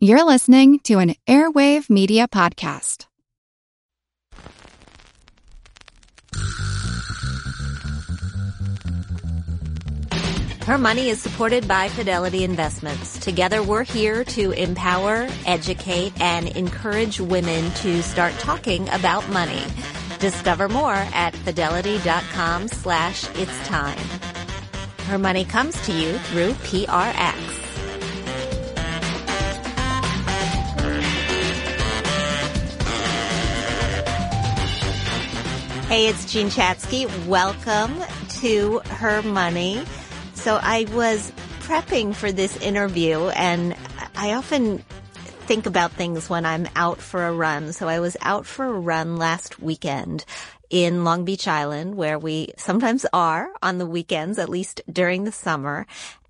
You're listening to an Airwave Media Podcast. Her money is supported by Fidelity Investments. Together, we're here to empower, educate, and encourage women to start talking about money. Discover more at fidelity.com slash it's time. Her money comes to you through PRX. Hey, it's Jean Chatzky. Welcome to Her Money. So I was prepping for this interview and I often think about things when I'm out for a run. So I was out for a run last weekend in Long Beach Island where we sometimes are on the weekends, at least during the summer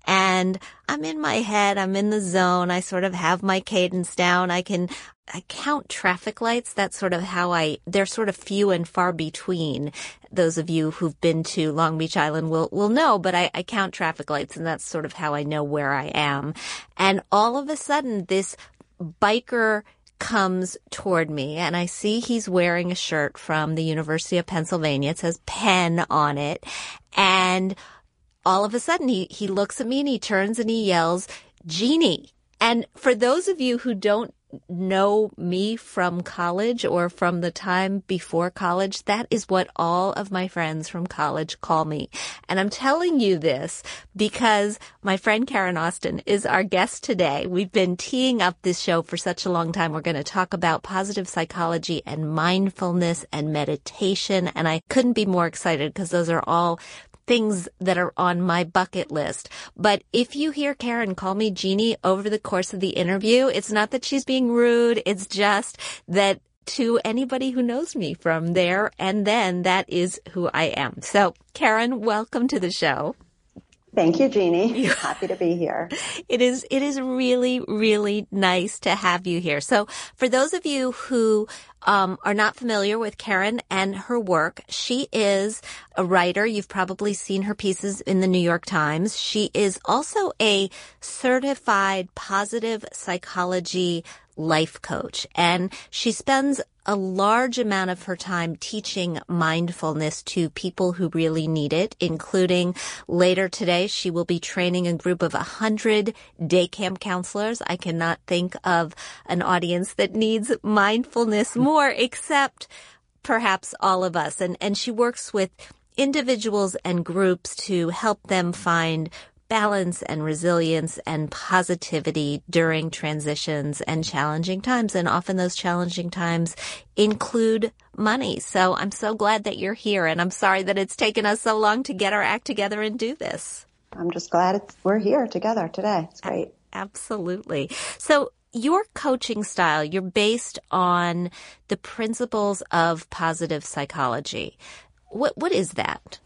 and I'm in my head. I'm in the zone. I sort of have my cadence down. I can, I count traffic lights. That's sort of how I, they're sort of few and far between. Those of you who've been to Long Beach Island will, will know, but I, I count traffic lights and that's sort of how I know where I am. And all of a sudden this biker comes toward me and I see he's wearing a shirt from the University of Pennsylvania. It says Penn on it. And all of a sudden he, he looks at me and he turns and he yells, Genie. And for those of you who don't know me from college or from the time before college, that is what all of my friends from college call me. And I'm telling you this because my friend Caren Osten is our guest today. We've been teeing up this show for such a long time. We're going to talk about positive psychology and mindfulness and meditation. And I couldn't be more excited because those are all things that are on my bucket list. But if you hear Caren call me Jeannie over the course of the interview, it's not that she's being rude. It's just that to anybody who knows me from there and then that is who I am. So Caren, welcome to the show. Thank you, Jeannie. Happy to be here. It is, it is really, really nice to have you here. So for those of you who um, are not familiar with Caren and her work, she is a writer. You've probably seen her pieces in the New York Times. She is also a certified positive psychology life coach and she spends a large amount of her time teaching mindfulness to people who really need it, including later today, she will be training a group of 100 day camp counselors. I cannot think of an audience that needs mindfulness hmm. more except perhaps all of us. And, and she works with individuals and groups to help them find balance and resilience and positivity during transitions and challenging times. And often those challenging times include money. So I'm so glad that you're here and I'm sorry that it's taken us so long to get our act together and do this. I'm just glad we're here together today. It's great. Absolutely. So your coaching style, you're based on the principles of positive psychology. What, what is that?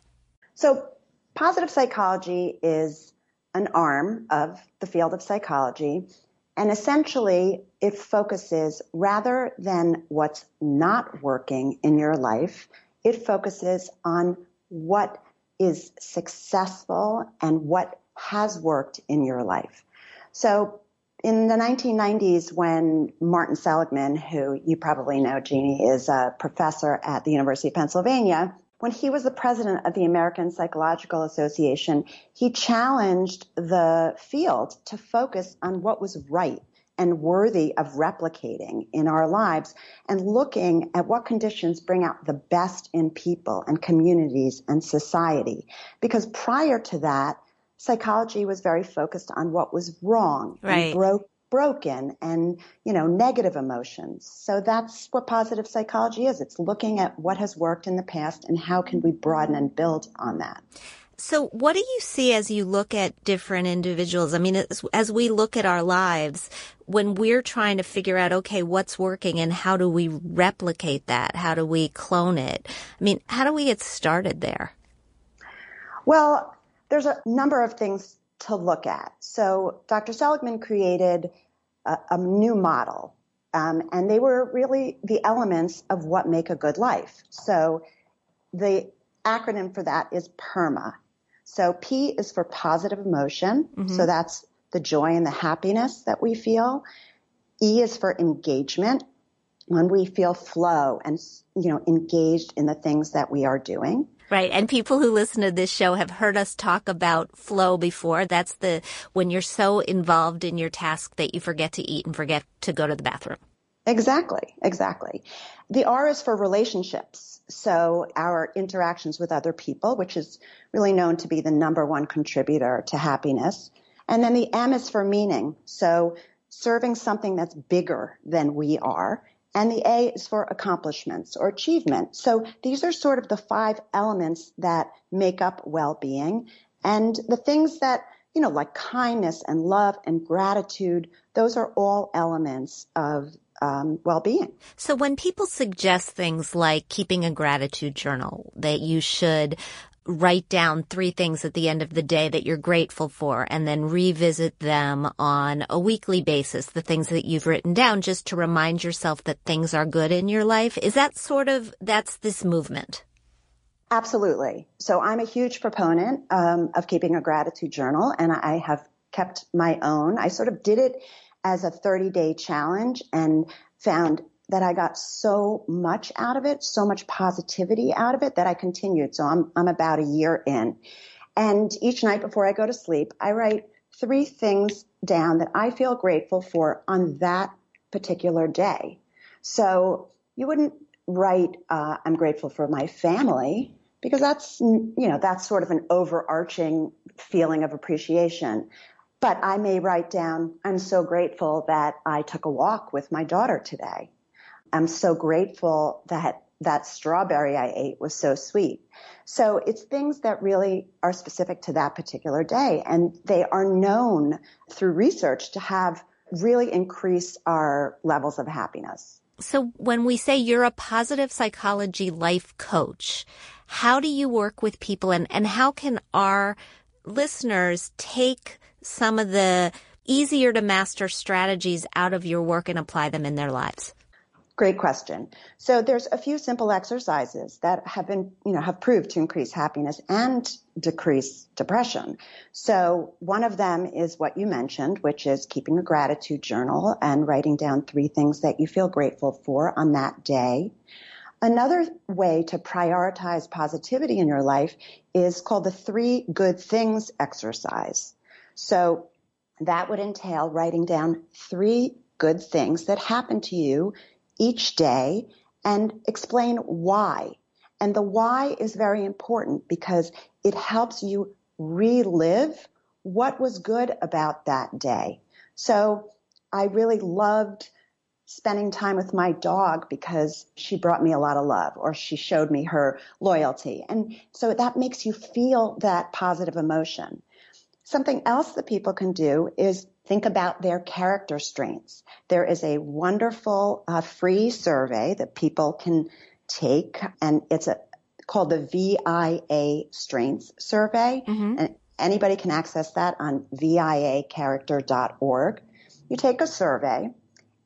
So positive psychology is an arm of the field of psychology. And essentially, it focuses rather than what's not working in your life, it focuses on what is successful and what has worked in your life. So in the 1990s, when Martin Seligman, who you probably know, Jeannie, is a professor at the University of Pennsylvania, when he was the president of the American Psychological Association, he challenged the field to focus on what was right and worthy of replicating in our lives and looking at what conditions bring out the best in people and communities and society. Because prior to that, psychology was very focused on what was wrong right. and broke broken and, you know, negative emotions. So that's what positive psychology is. It's looking at what has worked in the past and how can we broaden and build on that. So what do you see as you look at different individuals? I mean, as, as, we look at our lives, when we're trying to figure out, okay, what's working and how do we replicate that? How do we clone it? I mean, how do we get started there? Well, there's a number of things to look at. So Dr. Seligman created a, a new model, um, and they were really the elements of what make a good life. So the acronym for that is PERMA. So P is for positive emotion. Mm-hmm. So that's the joy and the happiness that we feel. E is for engagement. When we feel flow and, you know, engaged in the things that we are doing. Right. And people who listen to this show have heard us talk about flow before. That's the, when you're so involved in your task that you forget to eat and forget to go to the bathroom. Exactly. Exactly. The R is for relationships. So our interactions with other people, which is really known to be the number one contributor to happiness. And then the M is for meaning. So serving something that's bigger than we are. And the A is for accomplishments or achievement. So these are sort of the five elements that make up well-being. And the things that, you know, like kindness and love and gratitude, those are all elements of um, well-being. So when people suggest things like keeping a gratitude journal, that you should write down three things at the end of the day that you're grateful for and then revisit them on a weekly basis, the things that you've written down just to remind yourself that things are good in your life. Is that sort of, that's this movement? Absolutely. So I'm a huge proponent um, of keeping a gratitude journal and I have kept my own. I sort of did it as a 30 day challenge and found that I got so much out of it, so much positivity out of it that I continued. So I'm, I'm about a year in. And each night before I go to sleep, I write three things down that I feel grateful for on that particular day. So you wouldn't write, uh, I'm grateful for my family because that's, you know, that's sort of an overarching feeling of appreciation. But I may write down, I'm so grateful that I took a walk with my daughter today. I'm so grateful that that strawberry I ate was so sweet. So it's things that really are specific to that particular day. And they are known through research to have really increased our levels of happiness. So when we say you're a positive psychology life coach, how do you work with people and, and how can our listeners take some of the easier to master strategies out of your work and apply them in their lives? Great question. So there's a few simple exercises that have been, you know, have proved to increase happiness and decrease depression. So one of them is what you mentioned, which is keeping a gratitude journal and writing down three things that you feel grateful for on that day. Another way to prioritize positivity in your life is called the three good things exercise. So that would entail writing down three good things that happen to you each day and explain why. And the why is very important because it helps you relive what was good about that day. So I really loved spending time with my dog because she brought me a lot of love or she showed me her loyalty. And so that makes you feel that positive emotion. Something else that people can do is think about their character strengths. There is a wonderful uh, free survey that people can take and it's a, called the VIA Strengths Survey. Mm-hmm. And anybody can access that on viacharacter.org. You take a survey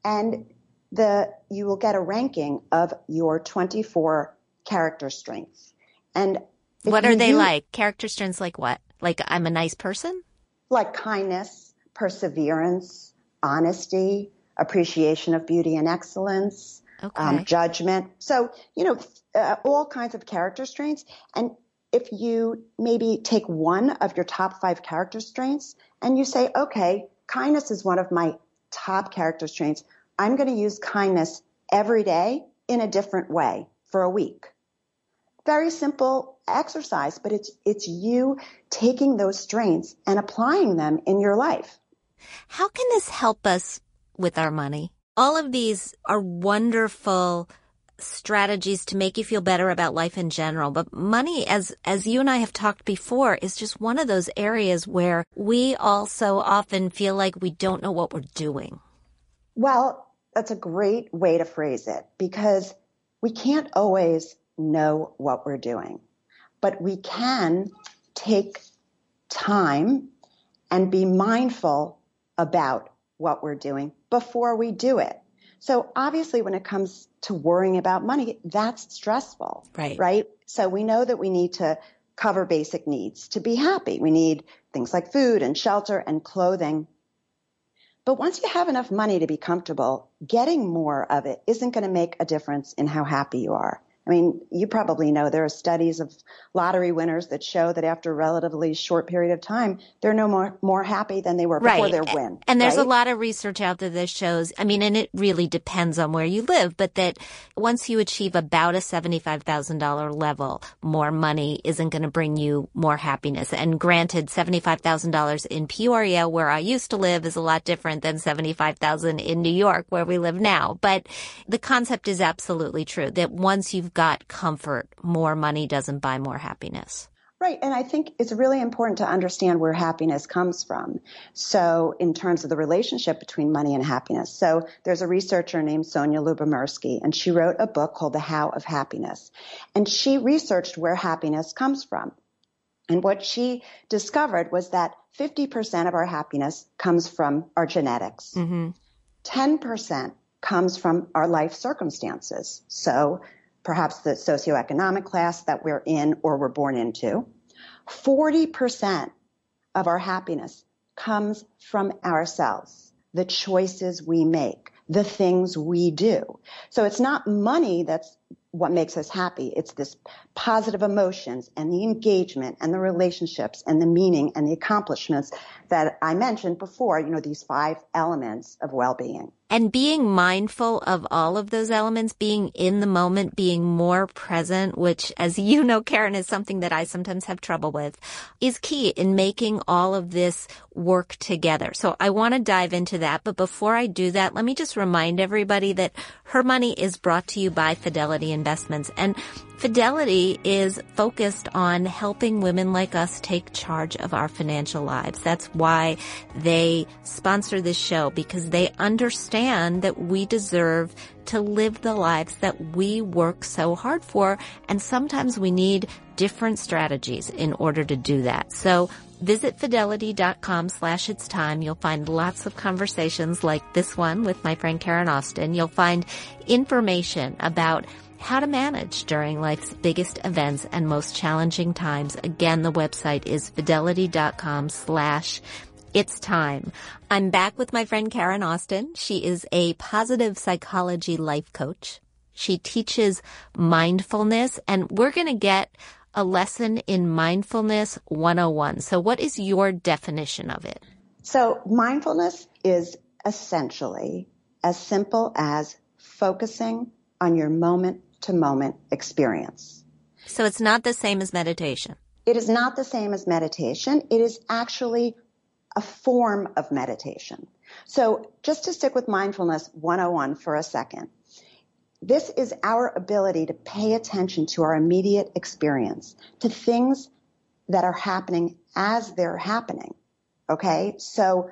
and the, you will get a ranking of your 24 character strengths. And what are they like? Character strengths like what? Like I'm a nice person? Like kindness, perseverance, honesty, appreciation of beauty and excellence, um, okay. um, judgment. So, you know, uh, all kinds of character strengths. And if you maybe take one of your top five character strengths and you say, okay, kindness is one of my top character strengths. I'm going to use kindness every day in a different way for a week. Very simple exercise, but it's, it's you taking those strengths and applying them in your life. How can this help us with our money? All of these are wonderful strategies to make you feel better about life in general. But money, as, as you and I have talked before, is just one of those areas where we also often feel like we don't know what we're doing. Well, that's a great way to phrase it because we can't always know what we're doing, but we can take time and be mindful about what we're doing before we do it. So obviously when it comes to worrying about money, that's stressful. Right. Right. So we know that we need to cover basic needs to be happy. We need things like food and shelter and clothing. But once you have enough money to be comfortable, getting more of it isn't going to make a difference in how happy you are. I mean, you probably know there are studies of lottery winners that show that after a relatively short period of time, they're no more more happy than they were before right. their win. And there's right? a lot of research out there that shows, I mean, and it really depends on where you live, but that once you achieve about a $75,000 level, more money isn't going to bring you more happiness. And granted, $75,000 in Peoria, where I used to live, is a lot different than 75,000 in New York, where we live now. But the concept is absolutely true that once you've got comfort, more money doesn't buy more happiness. Right. And I think it's really important to understand where happiness comes from. So in terms of the relationship between money and happiness. So there's a researcher named Sonja Lyubomirsky and she wrote a book called The How of Happiness. And she researched where happiness comes from. And what she discovered was that 50% of our happiness comes from our genetics. Mm-hmm. 10% comes from our life circumstances. So perhaps the socioeconomic class that we're in or we're born into. 40% of our happiness comes from ourselves, the choices we make, the things we do. So it's not money that's what makes us happy. It's this positive emotions and the engagement and the relationships and the meaning and the accomplishments that I mentioned before, you know, these five elements of well-being. And being mindful of all of those elements, being in the moment, being more present, which as you know, Caren, is something that I sometimes have trouble with, is key in making all of this work together. So I want to dive into that. But before I do that, let me just remind everybody that her money is brought to you by Fidelity Investments. And Fidelity is focused on helping women like us take charge of our financial lives. That's why they sponsor this show because they understand that we deserve to live the lives that we work so hard for. And sometimes we need different strategies in order to do that. So visit fidelity.com slash it's time. You'll find lots of conversations like this one with my friend Caren Osten. You'll find information about how to manage during life's biggest events and most challenging times. Again, the website is fidelity.com slash it's time. I'm back with my friend Caren Osten. She is a positive psychology life coach. She teaches mindfulness and we're going to get a lesson in mindfulness 101. So what is your definition of it? So mindfulness is essentially as simple as focusing on your moment to moment experience. So it's not the same as meditation. It is not the same as meditation. It is actually a form of meditation. So just to stick with mindfulness 101 for a second. This is our ability to pay attention to our immediate experience, to things that are happening as they're happening. Okay. So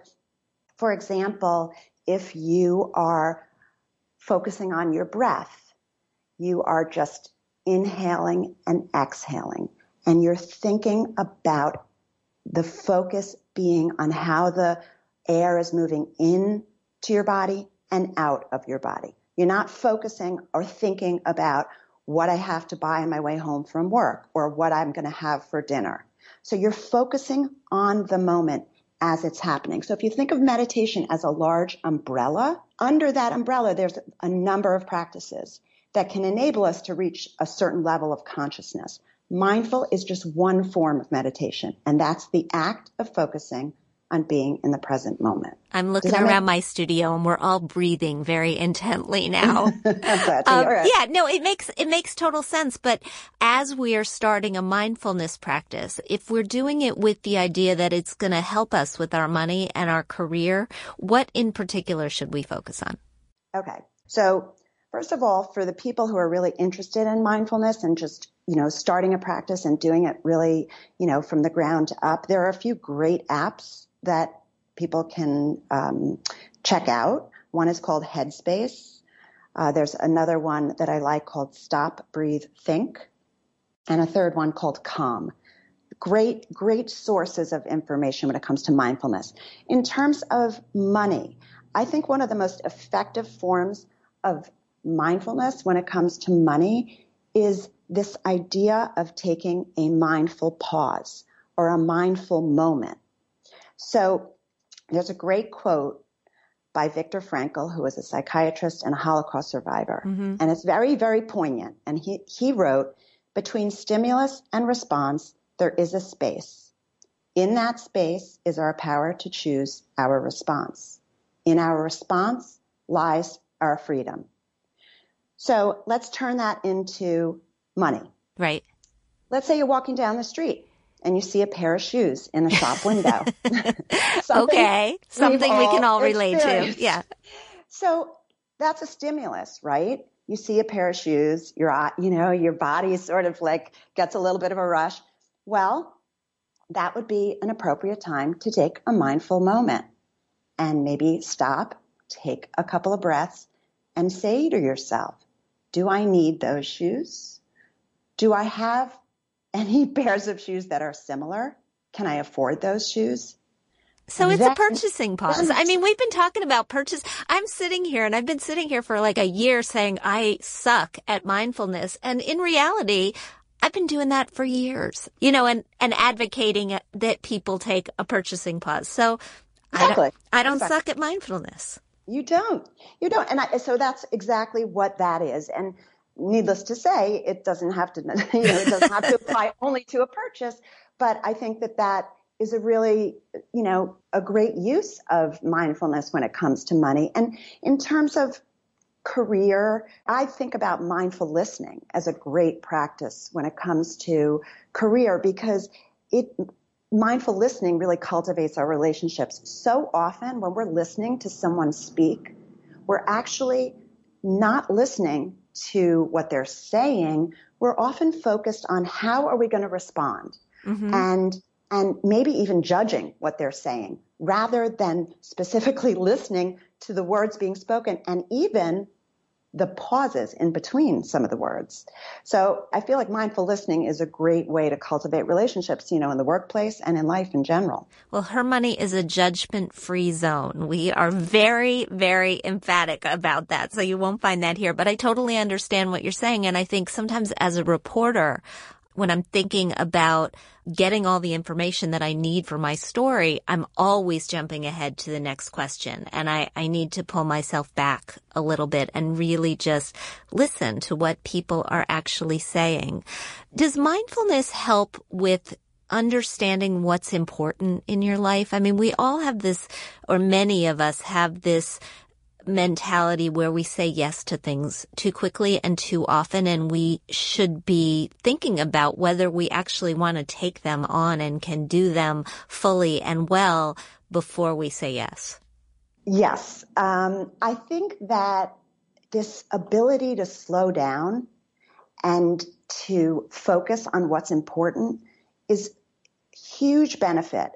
for example, if you are focusing on your breath, you are just inhaling and exhaling and you're thinking about the focus being on how the air is moving in to your body and out of your body. You're not focusing or thinking about what I have to buy on my way home from work or what I'm going to have for dinner. So you're focusing on the moment as it's happening. So if you think of meditation as a large umbrella, under that umbrella, there's a number of practices that can enable us to reach a certain level of consciousness. Mindful is just one form of meditation, and that's the act of focusing on being in the present moment. I'm looking around make- my studio and we're all breathing very intently now. um, yeah, no, it makes it makes total sense. But as we are starting a mindfulness practice, if we're doing it with the idea that it's going to help us with our money and our career, what in particular should we focus on? Okay, so First of all, for the people who are really interested in mindfulness and just, you know, starting a practice and doing it really, you know, from the ground up, there are a few great apps that people can um, check out. One is called Headspace. Uh, there's another one that I like called Stop, Breathe, Think, and a third one called Calm. Great, great sources of information when it comes to mindfulness. In terms of money, I think one of the most effective forms of mindfulness when it comes to money is this idea of taking a mindful pause or a mindful moment. So there's a great quote by Viktor Frankl, who was a psychiatrist and a Holocaust survivor. Mm-hmm. And it's very, very poignant. And he, he wrote, between stimulus and response, there is a space. In that space is our power to choose our response. In our response lies our freedom. So let's turn that into money. Right. Let's say you're walking down the street and you see a pair of shoes in a shop window. okay. Something we can all relate to. Yeah. So that's a stimulus, right? You see a pair of shoes, your you know, your body sort of like gets a little bit of a rush. Well, that would be an appropriate time to take a mindful moment and maybe stop, take a couple of breaths and say to yourself, do I need those shoes? Do I have any pairs of shoes that are similar? Can I afford those shoes? So it's a purchasing pause. I mean, we've been talking about purchase. I'm sitting here and I've been sitting here for like a year saying I suck at mindfulness. And in reality, I've been doing that for years, you know, and, and advocating that people take a purchasing pause. So exactly. I don't, I don't exactly. suck at mindfulness. You don't. You don't. And I, so that's exactly what that is. And needless to say, it doesn't have to, you know, it doesn't have to apply only to a purchase. But I think that that is a really, you know, a great use of mindfulness when it comes to money. And in terms of career, I think about mindful listening as a great practice when it comes to career because it, mindful listening really cultivates our relationships. So often when we're listening to someone speak, we're actually not listening to what they're saying. We're often focused on how are we going to respond? Mm-hmm. And and maybe even judging what they're saying rather than specifically listening to the words being spoken and even the pauses in between some of the words. So I feel like mindful listening is a great way to cultivate relationships, you know, in the workplace and in life in general. Well, her money is a judgment free zone. We are very, very emphatic about that. So you won't find that here, but I totally understand what you're saying. And I think sometimes as a reporter, when I'm thinking about getting all the information that I need for my story, I'm always jumping ahead to the next question. And I, I need to pull myself back a little bit and really just listen to what people are actually saying. Does mindfulness help with understanding what's important in your life? I mean, we all have this, or many of us have this mentality where we say yes to things too quickly and too often and we should be thinking about whether we actually want to take them on and can do them fully and well before we say yes. Yes. Um, I think that this ability to slow down and to focus on what's important is huge benefit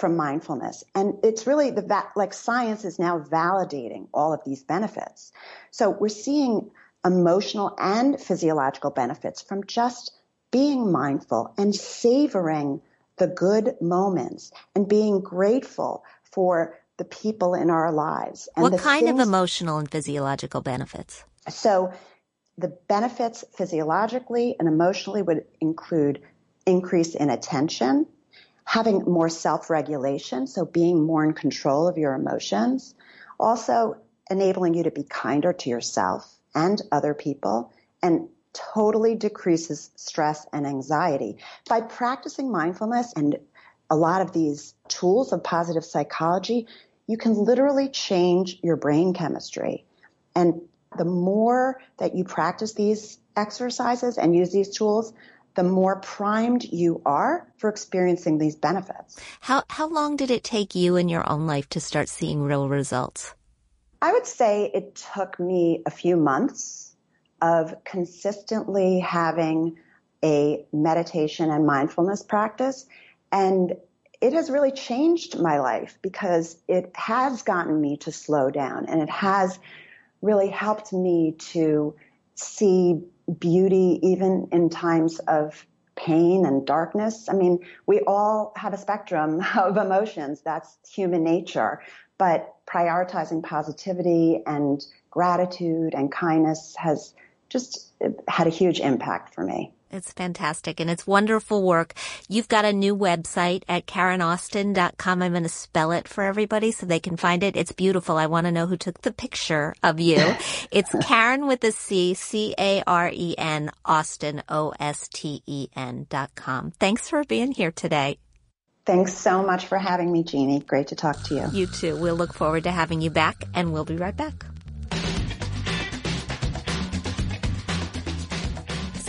from mindfulness. And it's really the, va- like science is now validating all of these benefits. So we're seeing emotional and physiological benefits from just being mindful and savoring the good moments and being grateful for the people in our lives. And what kind things- of emotional and physiological benefits? So the benefits physiologically and emotionally would include increase in attention, having more self-regulation, so being more in control of your emotions, also enabling you to be kinder to yourself and other people, and totally decreases stress and anxiety. By practicing mindfulness and a lot of these tools of positive psychology, you can literally change your brain chemistry. And the more that you practice these exercises and use these tools, the more primed you are for experiencing these benefits. How, how long did it take you in your own life to start seeing real results? I would say it took me a few months of consistently having a meditation and mindfulness practice. And it has really changed my life because it has gotten me to slow down and it has really helped me to see beauty even in times of pain and darkness. I mean, we all have a spectrum of emotions. That's human nature. But prioritizing positivity and gratitude and kindness has just had a huge impact for me. It's fantastic and it's wonderful work. You've got a new website at carenosten.com. I'm going to spell it for everybody so they can find it. It's beautiful. I want to know who took the picture of you. it's Caren with a C, C-A-R-E-N, Osten, O-S-T-E-N dot com. Thanks for being here today. Thanks so much for having me, Jeannie. Great to talk to you. You too. We'll look forward to having you back and we'll be right back.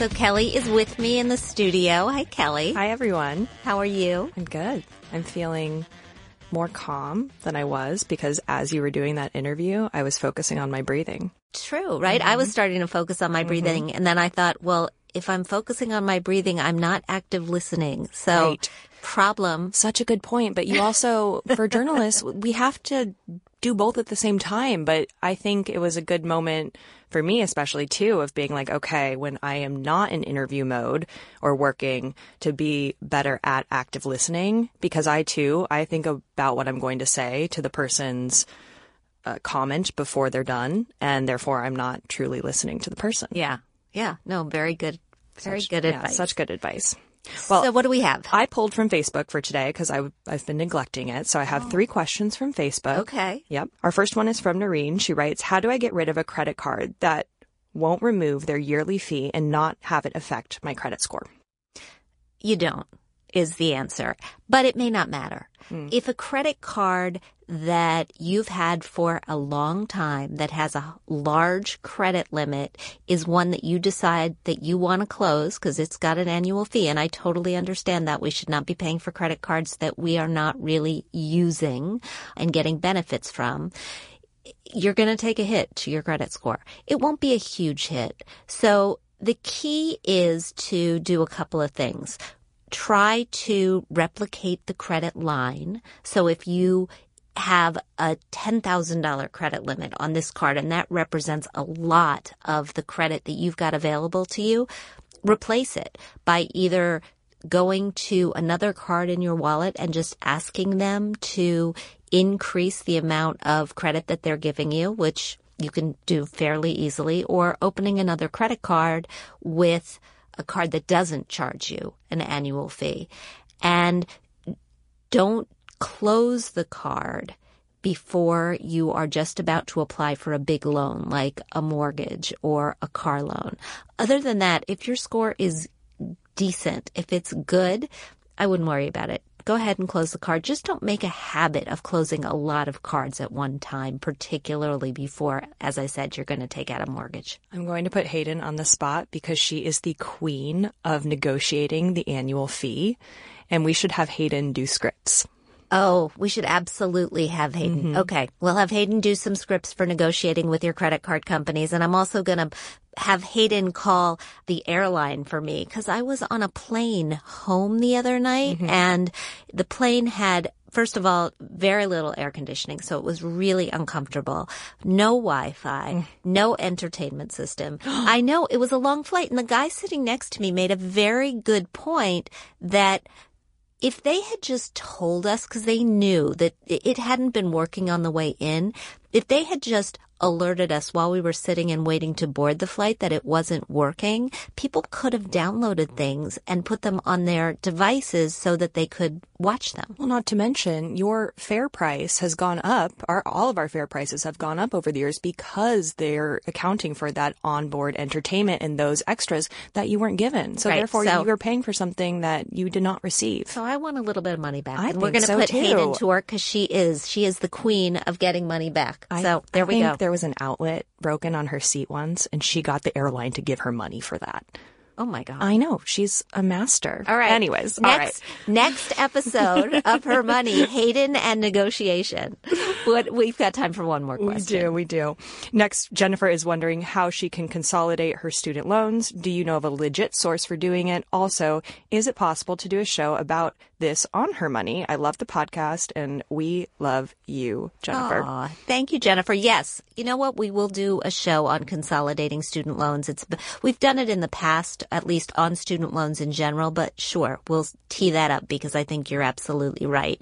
So Kelly is with me in the studio. Hi, Kelly. Hi, everyone. How are you? I'm good. I'm feeling more calm than I was because as you were doing that interview, I was focusing on my breathing. True, right? Mm-hmm. I was starting to focus on my breathing mm-hmm. and then I thought, well, if I'm focusing on my breathing, I'm not active listening. So right. problem. Such a good point. But you also, for journalists, we have to do both at the same time. But I think it was a good moment for me, especially too, of being like, okay, when I am not in interview mode or working to be better at active listening, because I too, I think about what I'm going to say to the person's uh, comment before they're done. And therefore I'm not truly listening to the person. Yeah. Yeah. No, very good. Very such, good advice. Yeah, such good advice. Well, so what do we have? I pulled from Facebook for today because I've been neglecting it. So I have oh. three questions from Facebook. Okay. Yep. Our first one is from Noreen. She writes, how do I get rid of a credit card that won't remove their yearly fee and not have it affect my credit score? You don't is the answer, but it may not matter. Mm. If a credit card that you've had for a long time that has a large credit limit is one that you decide that you want to close because it's got an annual fee. And I totally understand that we should not be paying for credit cards that we are not really using and getting benefits from you're going to take a hit to your credit score. It won't be a huge hit. So the key is to do a couple of things try to replicate the credit line. So if you have a $10,000 credit limit on this card and that represents a lot of the credit that you've got available to you, replace it by either going to another card in your wallet and just asking them to increase the amount of credit that they're giving you, which you can do fairly easily, or opening another credit card with a card that doesn't charge you an annual fee. And don't close the card before you are just about to apply for a big loan like a mortgage or a car loan. Other than that, if your score is decent, if it's good, I wouldn't worry about it go ahead and close the card. Just don't make a habit of closing a lot of cards at one time, particularly before, as I said, you're going to take out a mortgage. I'm going to put Hayden on the spot because she is the queen of negotiating the annual fee, and we should have Hayden do scripts. Oh, we should absolutely have Hayden. Mm-hmm. Okay. We'll have Hayden do some scripts for negotiating with your credit card companies. And I'm also going to have Hayden call the airline for me because I was on a plane home the other night mm-hmm. and the plane had First of all, very little air conditioning, so it was really uncomfortable. No Wi-Fi, mm. no entertainment system. I know it was a long flight and the guy sitting next to me made a very good point that if they had just told us, because they knew that it hadn't been working on the way in, if they had just alerted us while we were sitting and waiting to board the flight that it wasn't working, people could have downloaded things and put them on their devices so that they could watch them. Well, not to mention your fare price has gone up. Our, all of our fare prices have gone up over the years because they're accounting for that onboard entertainment and those extras that you weren't given. So right. therefore so, you were paying for something that you did not receive. So I want a little bit of money back. I and we're going to so put too. Hayden to work because she is, she is the queen of getting money back. I, so there I we go. There was an outlet broken on her seat once and she got the airline to give her money for that. Oh my God. I know. She's a master. All right. Anyways. Next, next episode of Her Money, Hayden and negotiation. What, we've got time for one more question. We do. We do. Next, Jennifer is wondering how she can consolidate her student loans. Do you know of a legit source for doing it? Also, is it possible to do a show about this on Her Money? I love the podcast and we love you, Jennifer. Aww, thank you, Jennifer. Yes. You know what? We will do a show on consolidating student loans. It's, we've done it in the past at least on student loans in general, but sure, we'll tee that up because I think you're absolutely right.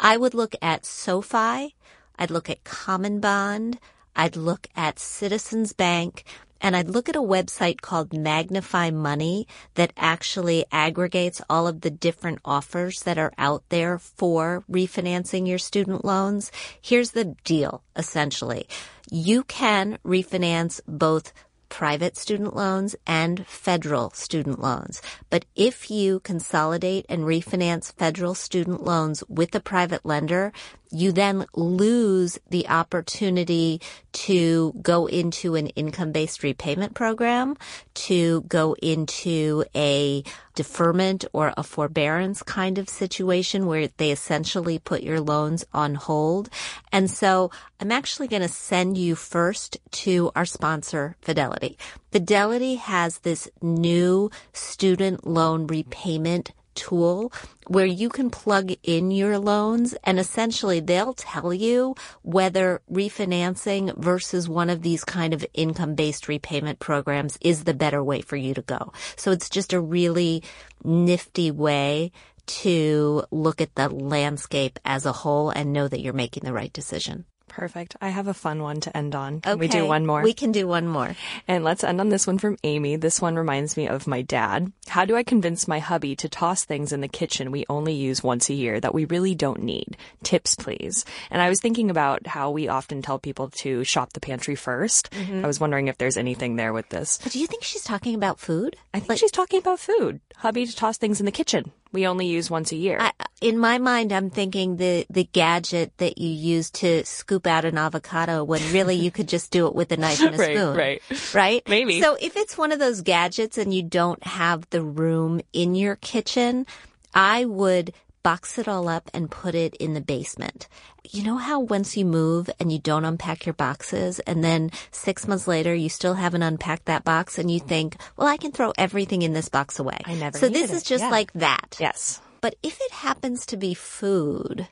I would look at SoFi. I'd look at CommonBond. I'd look at Citizens Bank and I'd look at a website called MagnifyMoney that actually aggregates all of the different offers that are out there for refinancing your student loans. Here's the deal, essentially. You can refinance both private student loans and federal student loans. But if you consolidate and refinance federal student loans with a private lender, you then lose the opportunity to go into an income-based repayment program, to go into a deferment or a forbearance kind of situation where they essentially put your loans on hold. And so I'm actually going to send you first to our sponsor, Fidelity. Fidelity has this new student loan repayment tool where you can plug in your loans and essentially they'll tell you whether refinancing versus one of these kind of income based repayment programs is the better way for you to go. So it's just a really nifty way to look at the landscape as a whole and know that you're making the right decision. Perfect. I have a fun one to end on. Can okay. we do one more? We can do one more. And let's end on this one from Amy. This one reminds me of my dad. How do I convince my hubby to toss things in the kitchen we only use once a year that we really don't need? Tips, please. And I was thinking about how we often tell people to shop the pantry 1st mm-hmm. I was wondering if there's anything there with this. But do you think she's talking about food? I think like, she's talking about food. Hubby to toss things in the kitchen we only use once a year. I, in my mind, I'm thinking the, the gadget that you use to scoop out an avocado when really you could just do it with a knife and a right, spoon. Right. Right? Maybe. So if it's one of those gadgets and you don't have the room in your kitchen, I would box it all up and put it in the basement. You know how once you move and you don't unpack your boxes and then six months later you still haven't unpacked that box and you think, well, I can throw everything in this box away. I never. So this is just yeah. like that. Yes. But if it happens to be food,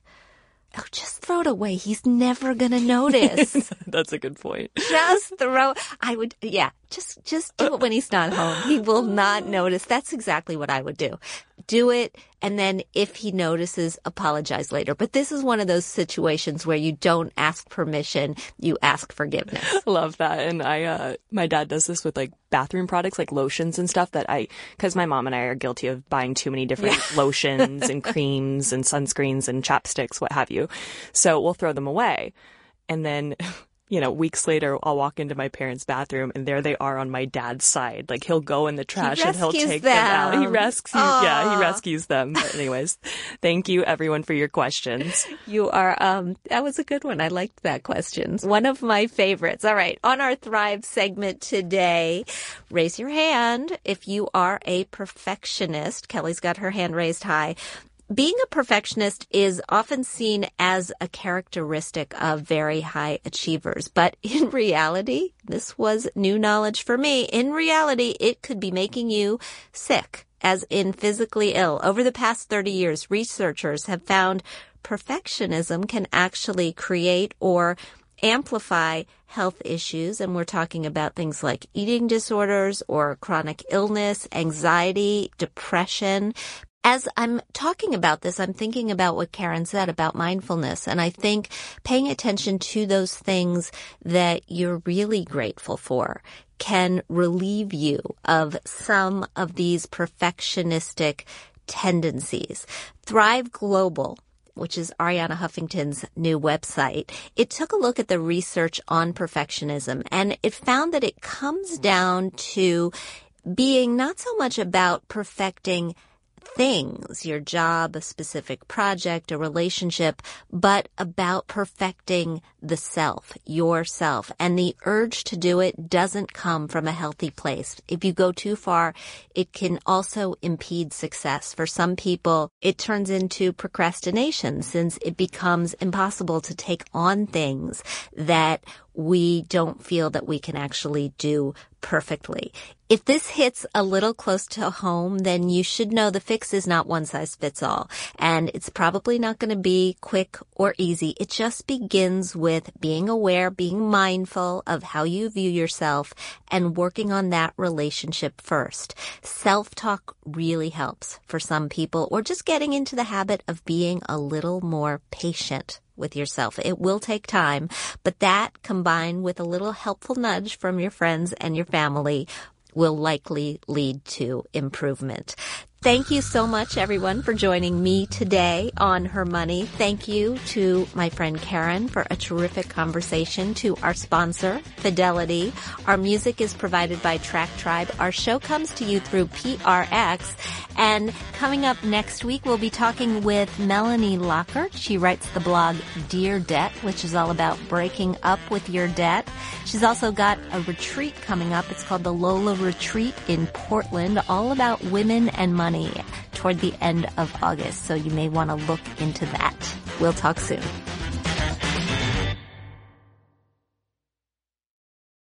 oh, just throw it away. He's never gonna notice. That's a good point. Just throw. I would, yeah. Just, just do it when he's not home. He will not notice. That's exactly what I would do. Do it. And then if he notices, apologize later. But this is one of those situations where you don't ask permission. You ask forgiveness. Love that. And I, uh, my dad does this with like bathroom products, like lotions and stuff that I, cause my mom and I are guilty of buying too many different yeah. lotions and creams and sunscreens and chapsticks, what have you. So we'll throw them away. And then you know, weeks later, I'll walk into my parents' bathroom and there they are on my dad's side. Like he'll go in the trash and he'll take them. them, out. He rescues, yeah, he rescues them. But anyways, thank you everyone for your questions. You are, um, that was a good one. I liked that question. One of my favorites. All right. On our Thrive segment today, raise your hand if you are a perfectionist. Kelly's got her hand raised high being a perfectionist is often seen as a characteristic of very high achievers. But in reality, this was new knowledge for me. In reality, it could be making you sick, as in physically ill. Over the past 30 years, researchers have found perfectionism can actually create or amplify health issues. And we're talking about things like eating disorders or chronic illness, anxiety, depression as I'm talking about this, I'm thinking about what Caren said about mindfulness. And I think paying attention to those things that you're really grateful for can relieve you of some of these perfectionistic tendencies. Thrive Global which is Arianna Huffington's new website, it took a look at the research on perfectionism and it found that it comes down to being not so much about perfecting things, your job, a specific project, a relationship, but about perfecting the self, yourself. And the urge to do it doesn't come from a healthy place. If you go too far, it can also impede success. For some people, it turns into procrastination since it becomes impossible to take on things that we don't feel that we can actually do perfectly. If this hits a little close to home, then you should know the fix is not one size fits all. And it's probably not going to be quick or easy. It just begins with being aware, being mindful of how you view yourself and working on that relationship first. Self-talk really helps for some people or just getting into the habit of being a little more patient with yourself. It will take time, but that combined with a little helpful nudge from your friends and your family will likely lead to improvement. Thank you so much, everyone, for joining me today on Her Money. Thank you to my friend Caren for a terrific conversation, to our sponsor, Fidelity. Our music is provided by Track Tribe. Our show comes to you through PRX. And coming up next week, we'll be talking with Melanie Lockert. She writes the blog Dear Debt, which is all about breaking up with your debt. She's also got a retreat coming up. It's called the Lola Retreat in Portland, all about women and money toward the end of August, so you may want to look into that. We'll talk soon.